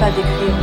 pas d'écrire.